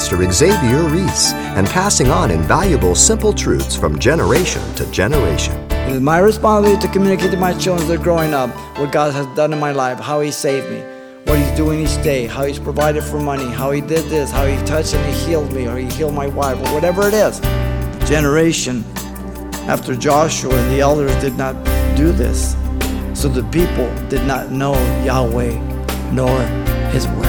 Pastor Xavier Reese and passing on invaluable simple truths from generation to generation. My responsibility to communicate to my children as they're growing up what God has done in my life, how He saved me, what He's doing each day, how He's provided for money, how He did this, how He touched and He healed me, or He healed my wife, or whatever it is. Generation after Joshua and the elders did not do this. So the people did not know Yahweh nor His works.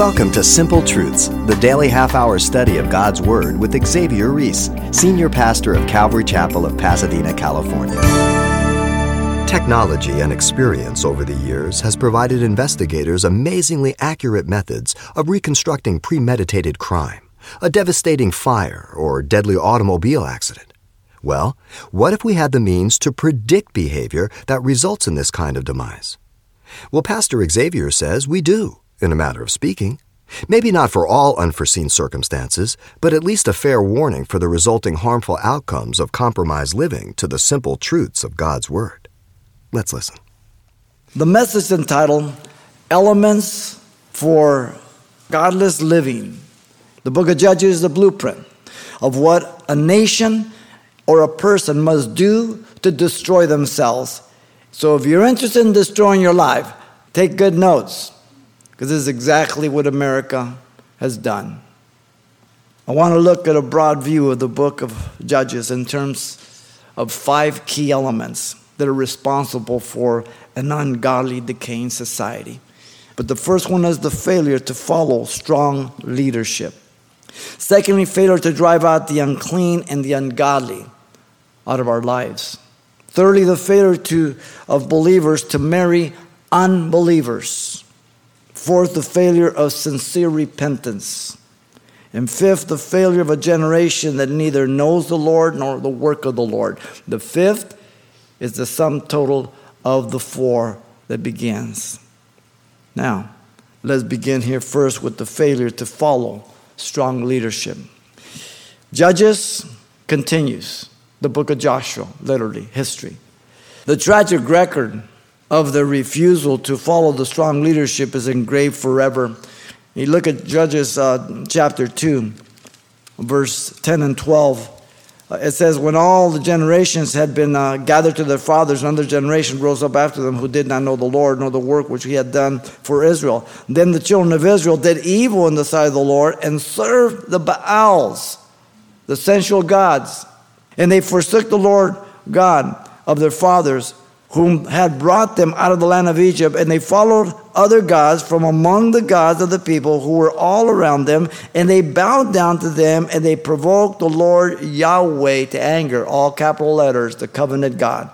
Welcome to Simple Truths, the daily half hour study of God's Word with Xavier Reese, Senior Pastor of Calvary Chapel of Pasadena, California. Technology and experience over the years has provided investigators amazingly accurate methods of reconstructing premeditated crime, a devastating fire, or deadly automobile accident. Well, what if we had the means to predict behavior that results in this kind of demise? Well, Pastor Xavier says we do in a matter of speaking. Maybe not for all unforeseen circumstances, but at least a fair warning for the resulting harmful outcomes of compromised living to the simple truths of God's Word. Let's listen. The message entitled Elements for Godless Living. The book of Judges is the blueprint of what a nation or a person must do to destroy themselves. So if you're interested in destroying your life, take good notes because this is exactly what America has done. I want to look at a broad view of the book of Judges in terms of five key elements that are responsible for an ungodly, decaying society. But the first one is the failure to follow strong leadership. Secondly, failure to drive out the unclean and the ungodly out of our lives. Thirdly, the failure to, of believers to marry unbelievers. Fourth, the failure of sincere repentance. And fifth, the failure of a generation that neither knows the Lord nor the work of the Lord. The fifth is the sum total of the four that begins. Now, let's begin here first with the failure to follow strong leadership. Judges continues, the book of Joshua, literally, history. The tragic record of the refusal to follow the strong leadership is engraved forever. You look at Judges uh, chapter 2, verse 10 and 12. Uh, it says, When all the generations had been uh, gathered to their fathers, another generation rose up after them who did not know the Lord nor the work which he had done for Israel. Then the children of Israel did evil in the sight of the Lord and served the Baals, the sensual gods. And they forsook the Lord God of their fathers whom had brought them out of the land of Egypt, and they followed other gods from among the gods of the people who were all around them, and they bowed down to them, and they provoked the Lord Yahweh to anger, all capital letters, the covenant God.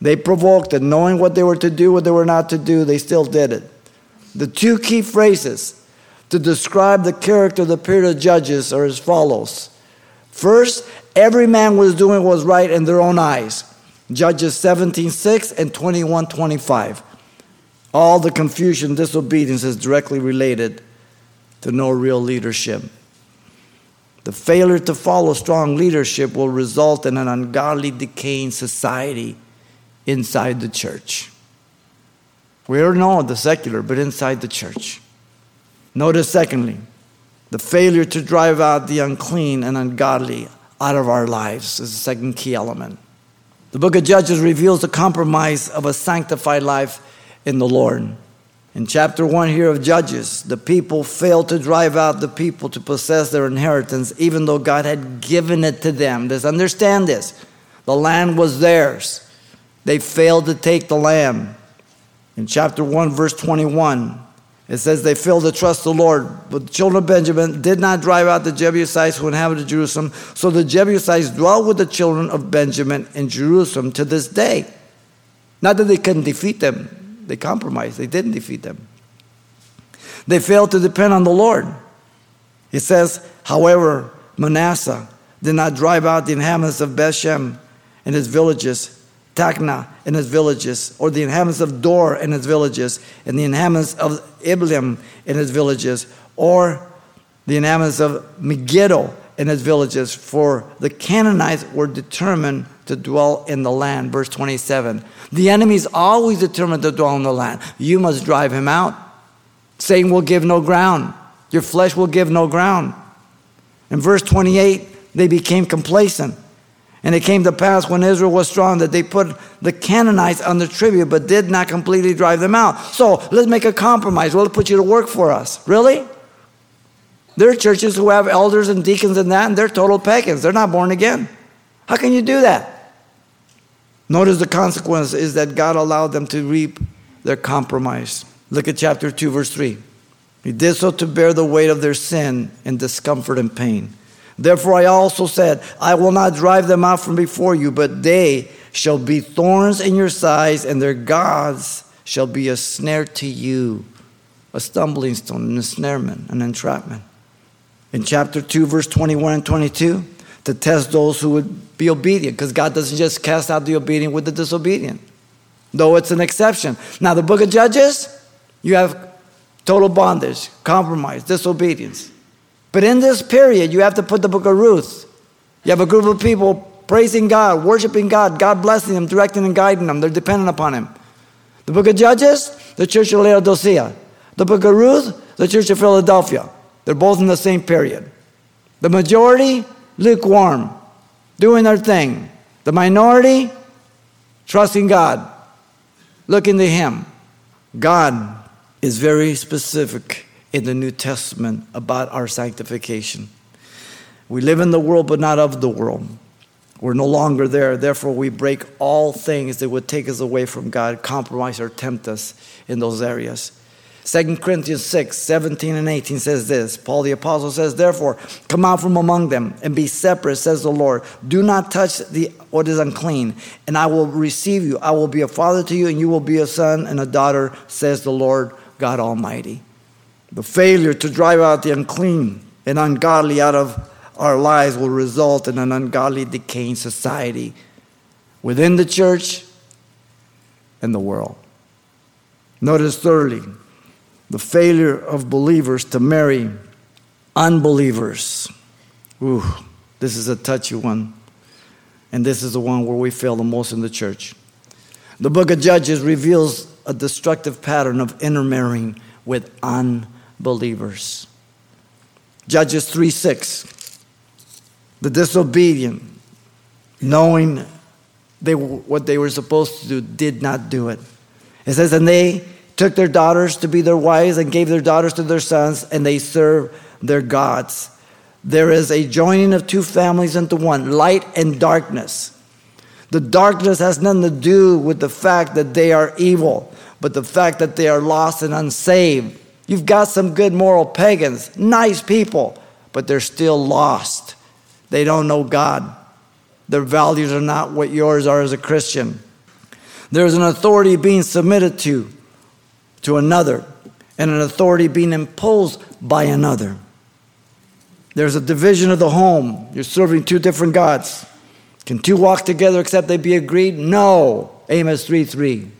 They provoked it, knowing what they were to do, what they were not to do, they still did it. The two key phrases to describe the character of the period of Judges are as follows. First, every man was doing what was right in their own eyes. Judges 17:6 and 21:25. All the confusion, disobedience is directly related to no real leadership. The failure to follow strong leadership will result in an ungodly, decaying society inside the church. We are not the secular, but inside the church. Notice, secondly, the failure to drive out the unclean and ungodly out of our lives is the second key element. The book of Judges reveals the compromise of a sanctified life in the Lord. In chapter 1 here of Judges, the people failed to drive out the people to possess their inheritance, even though God had given it to them. Let's understand this. The land was theirs. They failed to take the land. In chapter 1, verse 21, it says they failed to trust the Lord. But the children of Benjamin did not drive out the Jebusites who inhabited Jerusalem. So the Jebusites dwell with the children of Benjamin in Jerusalem to this day. Not that they couldn't defeat them, they compromised, they didn't defeat them. They failed to depend on the Lord. It says, however, Manasseh did not drive out the inhabitants of Beth Shean and its villages Taanach and its villages, or the inhabitants of Dor and its villages, and the inhabitants of Ibleam and its villages, or the inhabitants of Megiddo and its villages, for the Canaanites were determined to dwell in the land. Verse 27. The enemy is always determined to dwell in the land. You must drive him out. Satan will give no ground. Your flesh will give no ground. In verse 28, they became complacent. And it came to pass when Israel was strong that they put the Canaanites under tribute, but did not completely drive them out. So let's make a compromise. We'll put you to work for us. Really? There are churches who have elders and deacons and that, and they're total pagans. They're not born again. How can you do that? Notice the consequence is that God allowed them to reap their compromise. Look at chapter 2, verse 3. He did so to bear the weight of their sin and discomfort and pain. Therefore, I also said, I will not drive them out from before you, but they shall be thorns in your sides, and their gods shall be a snare to you, a stumbling stone, an ensnarement, an entrapment. In chapter 2, verse 21 and 22, to test those who would be obedient, because God doesn't just cast out the obedient with the disobedient, though it's an exception. Now, the book of Judges, you have total bondage, compromise, disobedience. But in this period, you have to put the book of Ruth. You have a group of people praising God, worshiping God, God blessing them, directing and guiding them. They're dependent upon Him. The book of Judges, the church of Laodicea. The book of Ruth, the church of Philadelphia. They're both in the same period. The majority, lukewarm, doing their thing. The minority, trusting God, looking to Him. God is very specific in the New Testament about our sanctification. We live in the world, but not of the world. We're no longer there. Therefore, we break all things that would take us away from God, compromise or tempt us in those areas. 2 Corinthians 6, 17 and 18 says this. Paul the Apostle says, Therefore, come out from among them and be separate, says the Lord. Do not touch the, what is unclean, and I will receive you. I will be a father to you, and you will be a son and a daughter, says the Lord God Almighty. The failure to drive out the unclean and ungodly out of our lives will result in an ungodly, decaying society within the church and the world. Notice, thirdly, the failure of believers to marry unbelievers. Ooh, this is a touchy one. And this is the one where we fail the most in the church. The book of Judges reveals a destructive pattern of intermarrying with unbelievers believers. Judges 3 6. The disobedient, knowing they, what they were supposed to do, did not do it. It says, And they took their daughters to be their wives and gave their daughters to their sons, and they served their gods. There is a joining of two families into one light and darkness. The darkness has nothing to do with the fact that they are evil, but the fact that they are lost and unsaved. You've got some good moral pagans, nice people, but they're still lost. They don't know God. Their values are not what yours are as a Christian. There's an authority being submitted to to another and an authority being imposed by another. There's a division of the home. You're serving two different gods. Can two walk together except they be agreed? No. Amos 3 3.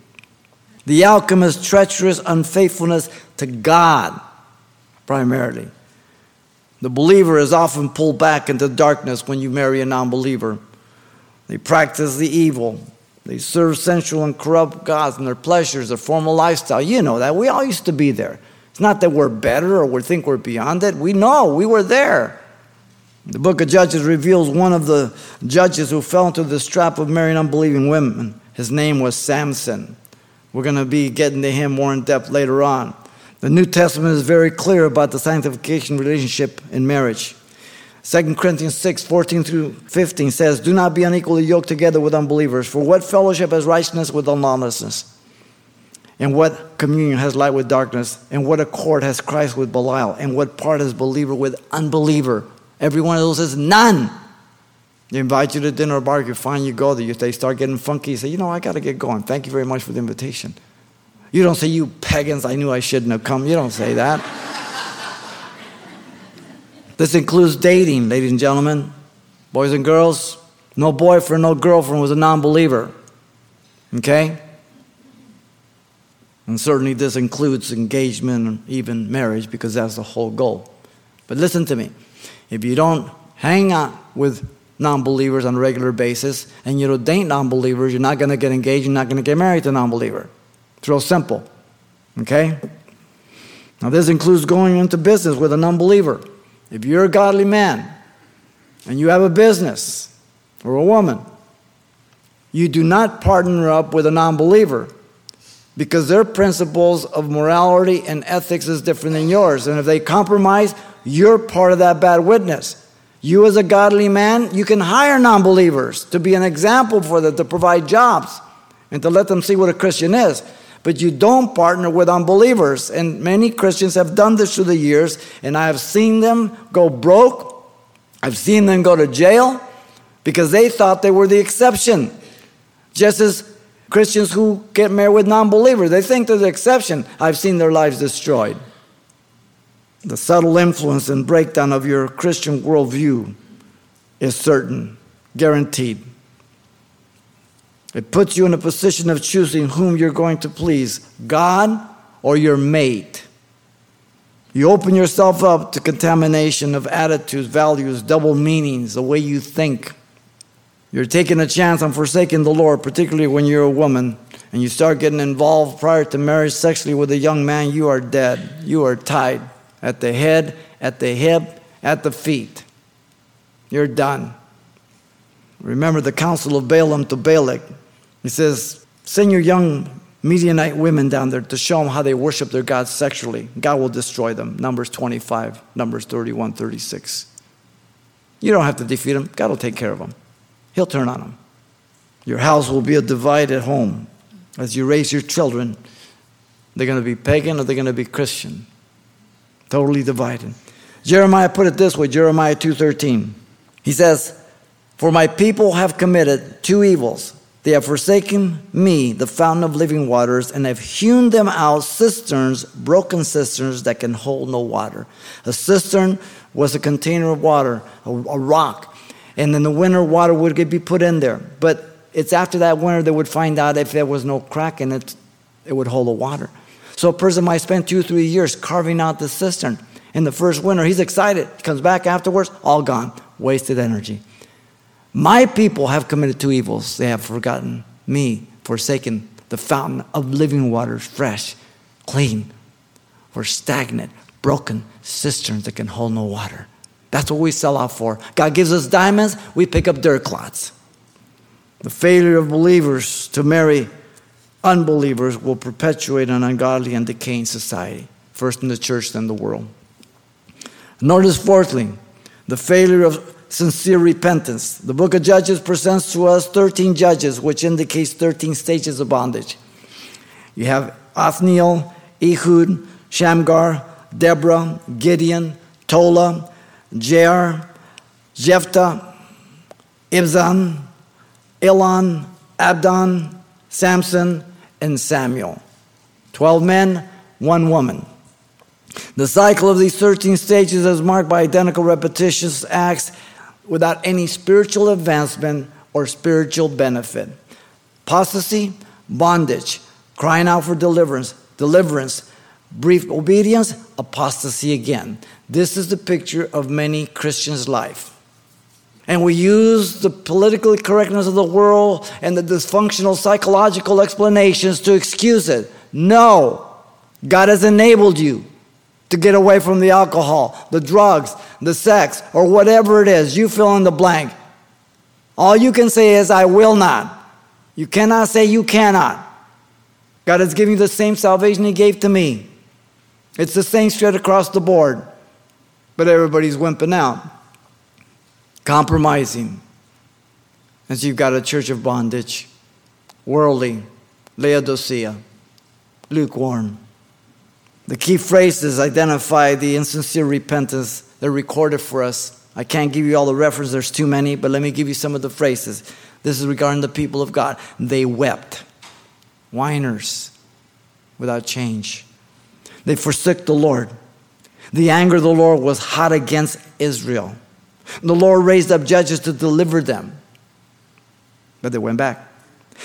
The is treacherous unfaithfulness to God, primarily. The believer is often pulled back into darkness when you marry a non believer. They practice the evil. They serve sensual and corrupt gods and their pleasures, their formal lifestyle. You know that. We all used to be there. It's not that we're better or we think we're beyond it. We know we were there. The book of Judges reveals one of the judges who fell into this trap of marrying unbelieving women. His name was Samson. We're going to be getting to him more in depth later on. The New Testament is very clear about the sanctification relationship in marriage. 2 Corinthians 6, 14 through 15 says, Do not be unequally yoked together with unbelievers. For what fellowship has righteousness with unlawlessness? And what communion has light with darkness? And what accord has Christ with Belial? And what part has believer with unbeliever? Every one of those is none. They invite you to dinner or barbecue, fine, you go there. They start getting funky. You say, you know, I got to get going. Thank you very much for the invitation. You don't say, you pagans, I knew I shouldn't have come. You don't say that. this includes dating, ladies and gentlemen, boys and girls. No boyfriend, no girlfriend was a non believer. Okay? And certainly this includes engagement and even marriage because that's the whole goal. But listen to me. If you don't hang out with non believers on a regular basis, and you don't date non believers, you're not going to get engaged, you're not going to get married to a non believer. It's real simple. Okay? Now, this includes going into business with a non believer. If you're a godly man and you have a business or a woman, you do not partner up with a non believer because their principles of morality and ethics is different than yours. And if they compromise, you're part of that bad witness. You, as a godly man, you can hire non believers to be an example for them, to provide jobs, and to let them see what a Christian is. But you don't partner with unbelievers. And many Christians have done this through the years, and I have seen them go broke. I've seen them go to jail because they thought they were the exception. Just as Christians who get married with non believers, they think they're the exception. I've seen their lives destroyed. The subtle influence and breakdown of your Christian worldview is certain, guaranteed. It puts you in a position of choosing whom you're going to please God or your mate. You open yourself up to contamination of attitudes, values, double meanings, the way you think. You're taking a chance on forsaking the Lord, particularly when you're a woman, and you start getting involved prior to marriage sexually with a young man, you are dead. You are tied at the head, at the hip, at the feet. You're done. Remember the counsel of Balaam to Balak. He says, Send your young Midianite women down there to show them how they worship their gods sexually. God will destroy them. Numbers 25, Numbers 31, 36. You don't have to defeat them, God will take care of them. He'll turn on them. Your house will be a divided home. As you raise your children, they're going to be pagan or they're going to be Christian. Totally divided. Jeremiah put it this way, Jeremiah 2:13. He says, "For my people have committed two evils. They have forsaken me, the fountain of living waters, and have hewn them out cisterns, broken cisterns that can hold no water. A cistern was a container of water, a, a rock, and in the winter, water would be put in there. But it's after that winter they would find out if there was no crack in it, it would hold the water. So a person might spend two, three years carving out the cistern. In the first winter, he's excited. He comes back afterwards, all gone, wasted energy. My people have committed two evils. They have forgotten me, forsaken the fountain of living waters, fresh, clean, or stagnant, broken cisterns that can hold no water. That's what we sell out for. God gives us diamonds, we pick up dirt clods. The failure of believers to marry unbelievers will perpetuate an ungodly and decaying society, first in the church, then the world. Notice, fourthly, the failure of sincere repentance. The book of Judges presents to us 13 judges, which indicates 13 stages of bondage. You have Othniel, Ehud, Shamgar, Deborah, Gideon, Tola, Jair, Jephthah, Ibzan, Elon, Abdon, Samson, and Samuel. Twelve men, one woman. The cycle of these 13 stages is marked by identical repetitious acts without any spiritual advancement or spiritual benefit. Apostasy, bondage, crying out for deliverance, deliverance, brief obedience, apostasy again. This is the picture of many Christians' life. And we use the political correctness of the world and the dysfunctional psychological explanations to excuse it. No, God has enabled you to get away from the alcohol, the drugs, the sex, or whatever it is. You fill in the blank. All you can say is, I will not. You cannot say you cannot. God has given you the same salvation He gave to me. It's the same straight across the board. But everybody's wimping out compromising. As you've got a church of bondage, worldly, Laodicea, lukewarm. The key phrases identify the insincere repentance. They're recorded for us. I can't give you all the references, there's too many, but let me give you some of the phrases. This is regarding the people of God. They wept, whiners without change. They forsook the Lord. The anger of the Lord was hot against Israel. The Lord raised up judges to deliver them, but they went back.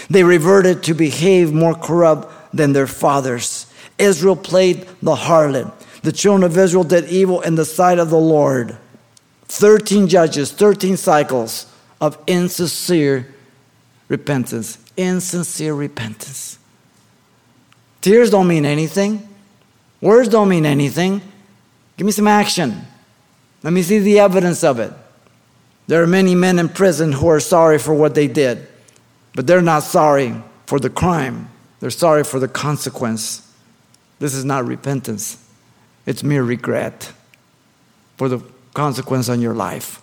They reverted to behave more corrupt than their fathers. Israel played the harlot. The children of Israel did evil in the sight of the Lord. 13 judges, 13 cycles of insincere repentance. Insincere repentance. Tears don't mean anything. Words don't mean anything. Give me some action. Let me see the evidence of it. There are many men in prison who are sorry for what they did, but they're not sorry for the crime. They're sorry for the consequence. This is not repentance, it's mere regret for the consequence on your life.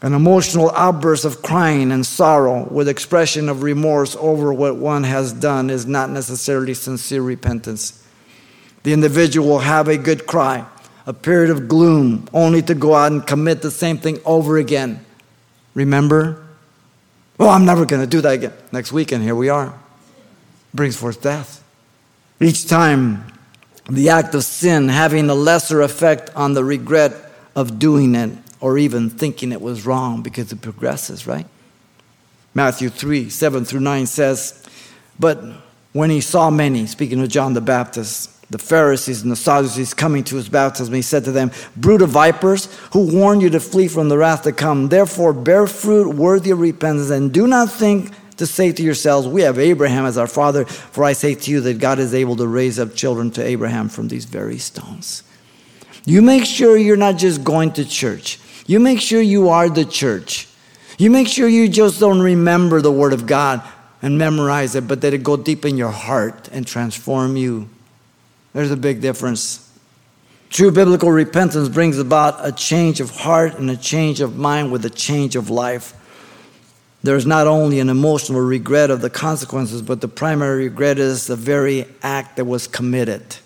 An emotional outburst of crying and sorrow with expression of remorse over what one has done is not necessarily sincere repentance. The individual will have a good cry, a period of gloom, only to go out and commit the same thing over again. Remember? Oh, I'm never going to do that again. Next weekend, here we are. Brings forth death. Each time, the act of sin having a lesser effect on the regret of doing it or even thinking it was wrong because it progresses, right? Matthew 3 7 through 9 says, But when he saw many, speaking of John the Baptist, the Pharisees and the Sadducees coming to his baptism, he said to them, Brood of vipers, who warned you to flee from the wrath to come, therefore bear fruit worthy of repentance, and do not think to say to yourselves, We have Abraham as our father, for I say to you that God is able to raise up children to Abraham from these very stones. You make sure you're not just going to church, you make sure you are the church. You make sure you just don't remember the Word of God and memorize it, but that it go deep in your heart and transform you. There's a big difference. True biblical repentance brings about a change of heart and a change of mind with a change of life. There's not only an emotional regret of the consequences, but the primary regret is the very act that was committed.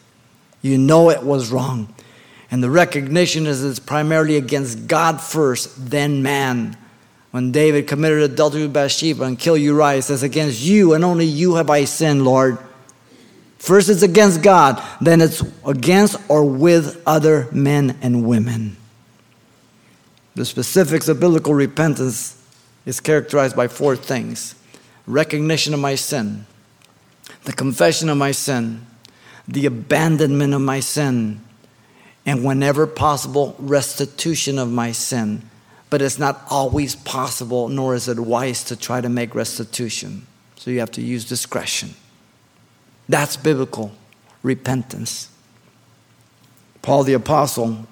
You know it was wrong. And the recognition is it's primarily against God first, then man. When David committed adultery with Bathsheba and killed Uriah, it says, Against you and only you have I sinned, Lord. First it's against God, then it's against or with other men and women. The specifics of biblical repentance is characterized by four things recognition of my sin, the confession of my sin, the abandonment of my sin, and whenever possible, restitution of my sin. But it's not always possible, nor is it wise to try to make restitution. So you have to use discretion. That's biblical repentance. Paul the Apostle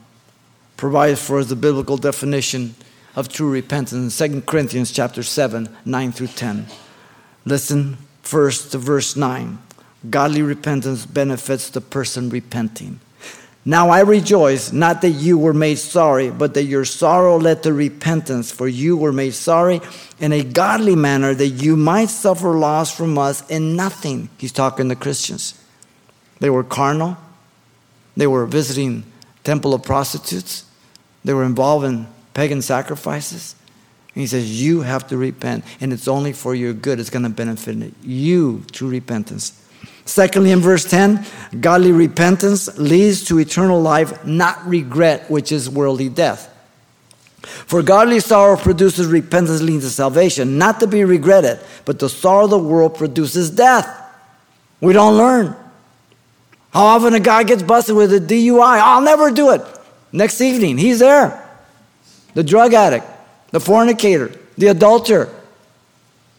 provides for us the biblical definition of true repentance in 2 Corinthians chapter 7, 9 through 10. Listen first to verse 9. Godly repentance benefits the person repenting. Now I rejoice, not that you were made sorry, but that your sorrow led to repentance, for you were made sorry in a godly manner, that you might suffer loss from us in nothing. He's talking to Christians. They were carnal, they were visiting temple of prostitutes, they were involved in pagan sacrifices. And he says, You have to repent, and it's only for your good. It's going to benefit you, through repentance. Secondly, in verse 10, godly repentance leads to eternal life, not regret, which is worldly death. For godly sorrow produces repentance leading to salvation, not to be regretted, but the sorrow of the world produces death. We don't learn. How often a guy gets busted with a DUI? I'll never do it. Next evening, he's there. The drug addict, the fornicator, the adulterer,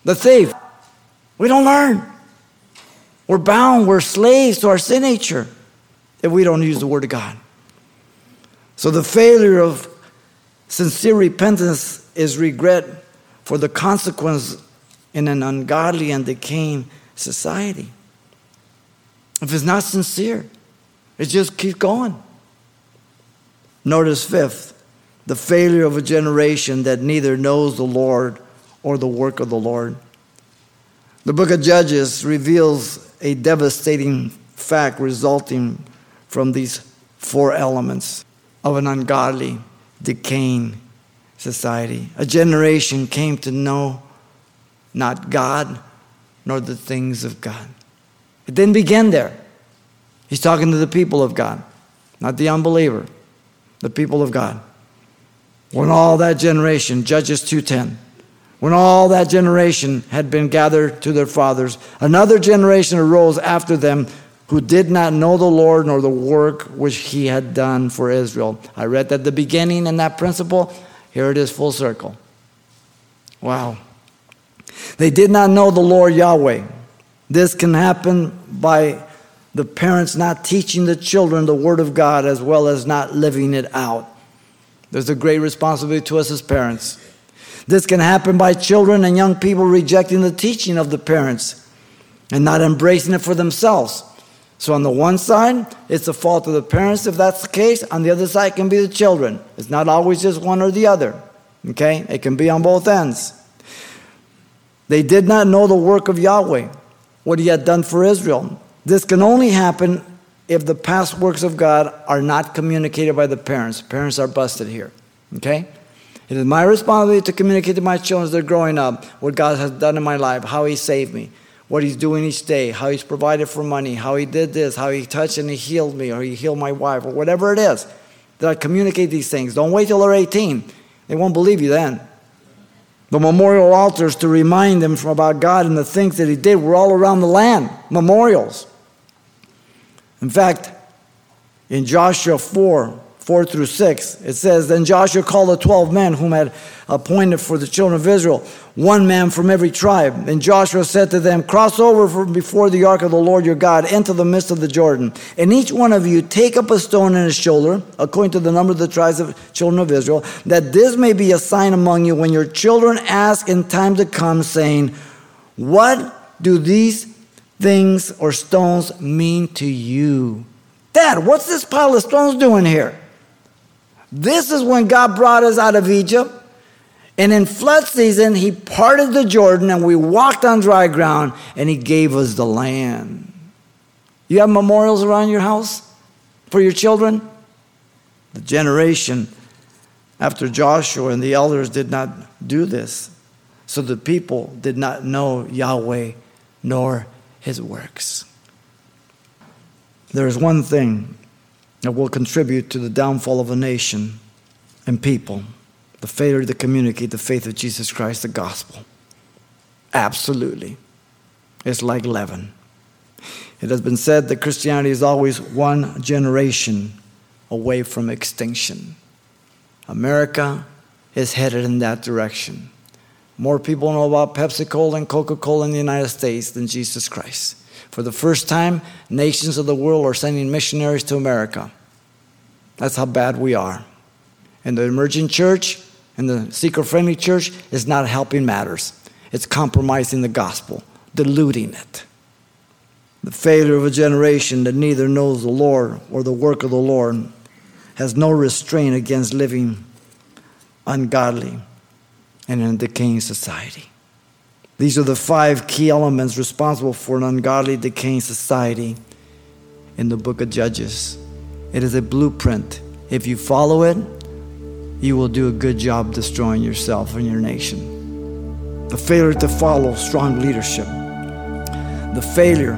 the thief. We don't learn. We're bound, we're slaves to our sin nature if we don't use the Word of God. So the failure of sincere repentance is regret for the consequence in an ungodly and decaying society. If it's not sincere, it just keeps going. Notice fifth, the failure of a generation that neither knows the Lord or the work of the Lord. The book of Judges reveals a devastating fact resulting from these four elements of an ungodly, decaying society. A generation came to know not God nor the things of God. It didn't begin there. He's talking to the people of God, not the unbeliever, the people of God. When all that generation, Judges 2:10, when all that generation had been gathered to their fathers, another generation arose after them who did not know the Lord nor the work which he had done for Israel. I read that the beginning and that principle. Here it is full circle. Wow. They did not know the Lord Yahweh. This can happen by the parents not teaching the children the Word of God as well as not living it out. There's a great responsibility to us as parents. This can happen by children and young people rejecting the teaching of the parents and not embracing it for themselves. So, on the one side, it's the fault of the parents if that's the case. On the other side, it can be the children. It's not always just one or the other. Okay? It can be on both ends. They did not know the work of Yahweh, what He had done for Israel. This can only happen if the past works of God are not communicated by the parents. Parents are busted here. Okay? It is my responsibility to communicate to my children as they're growing up what God has done in my life, how He saved me, what He's doing each day, how He's provided for money, how He did this, how He touched and He healed me, or He healed my wife, or whatever it is. That I communicate these things. Don't wait till they're 18. They won't believe you then. The memorial altars to remind them about God and the things that He did were all around the land. Memorials. In fact, in Joshua 4, 4 through 6, it says, Then Joshua called the 12 men whom had appointed for the children of Israel, one man from every tribe. And Joshua said to them, Cross over from before the ark of the Lord your God into the midst of the Jordan. And each one of you take up a stone in his shoulder, according to the number of the tribes of children of Israel, that this may be a sign among you when your children ask in time to come, saying, What do these things or stones mean to you? Dad, what's this pile of stones doing here? This is when God brought us out of Egypt. And in flood season, He parted the Jordan and we walked on dry ground and He gave us the land. You have memorials around your house for your children? The generation after Joshua and the elders did not do this. So the people did not know Yahweh nor his works. There is one thing that will contribute to the downfall of a nation and people the failure to communicate the faith of Jesus Christ, the gospel. Absolutely. It's like leaven. It has been said that Christianity is always one generation away from extinction. America is headed in that direction. More people know about Pepsi Cola and Coca Cola in the United States than Jesus Christ. For the first time, nations of the world are sending missionaries to America. That's how bad we are. And the emerging church and the seeker friendly church is not helping matters, it's compromising the gospel, diluting it. The failure of a generation that neither knows the Lord or the work of the Lord has no restraint against living ungodly and in a decaying society. These are the five key elements responsible for an ungodly, decaying society in the book of Judges. It is a blueprint. If you follow it, you will do a good job destroying yourself and your nation. The failure to follow strong leadership, the failure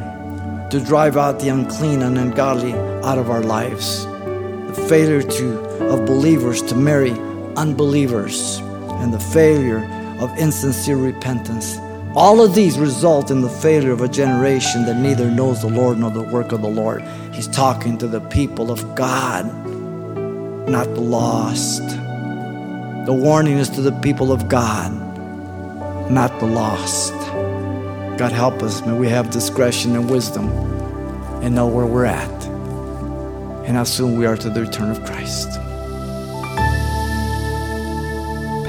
to drive out the unclean and ungodly out of our lives, the failure to, of believers to marry unbelievers and the failure of insincere repentance. All of these result in the failure of a generation that neither knows the Lord nor the work of the Lord. He's talking to the people of God, not the lost. The warning is to the people of God, not the lost. God help us. May we have discretion and wisdom and know where we're at and how soon we are to the return of Christ.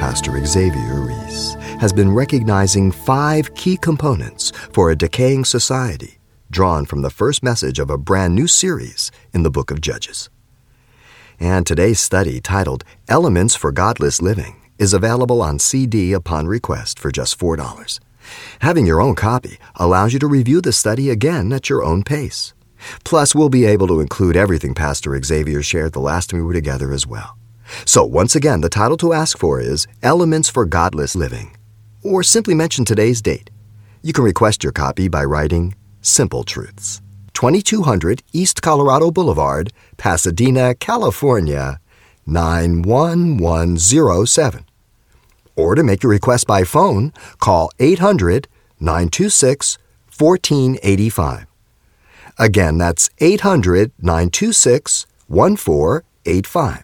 Pastor Xavier Reese has been recognizing five key components for a decaying society, drawn from the first message of a brand new series in the book of Judges. And today's study, titled Elements for Godless Living, is available on CD upon request for just $4. Having your own copy allows you to review the study again at your own pace. Plus, we'll be able to include everything Pastor Xavier shared the last time we were together as well. So, once again, the title to ask for is Elements for Godless Living, or simply mention today's date. You can request your copy by writing Simple Truths, 2200 East Colorado Boulevard, Pasadena, California, 91107. Or to make your request by phone, call 800 926 1485. Again, that's 800 926 1485.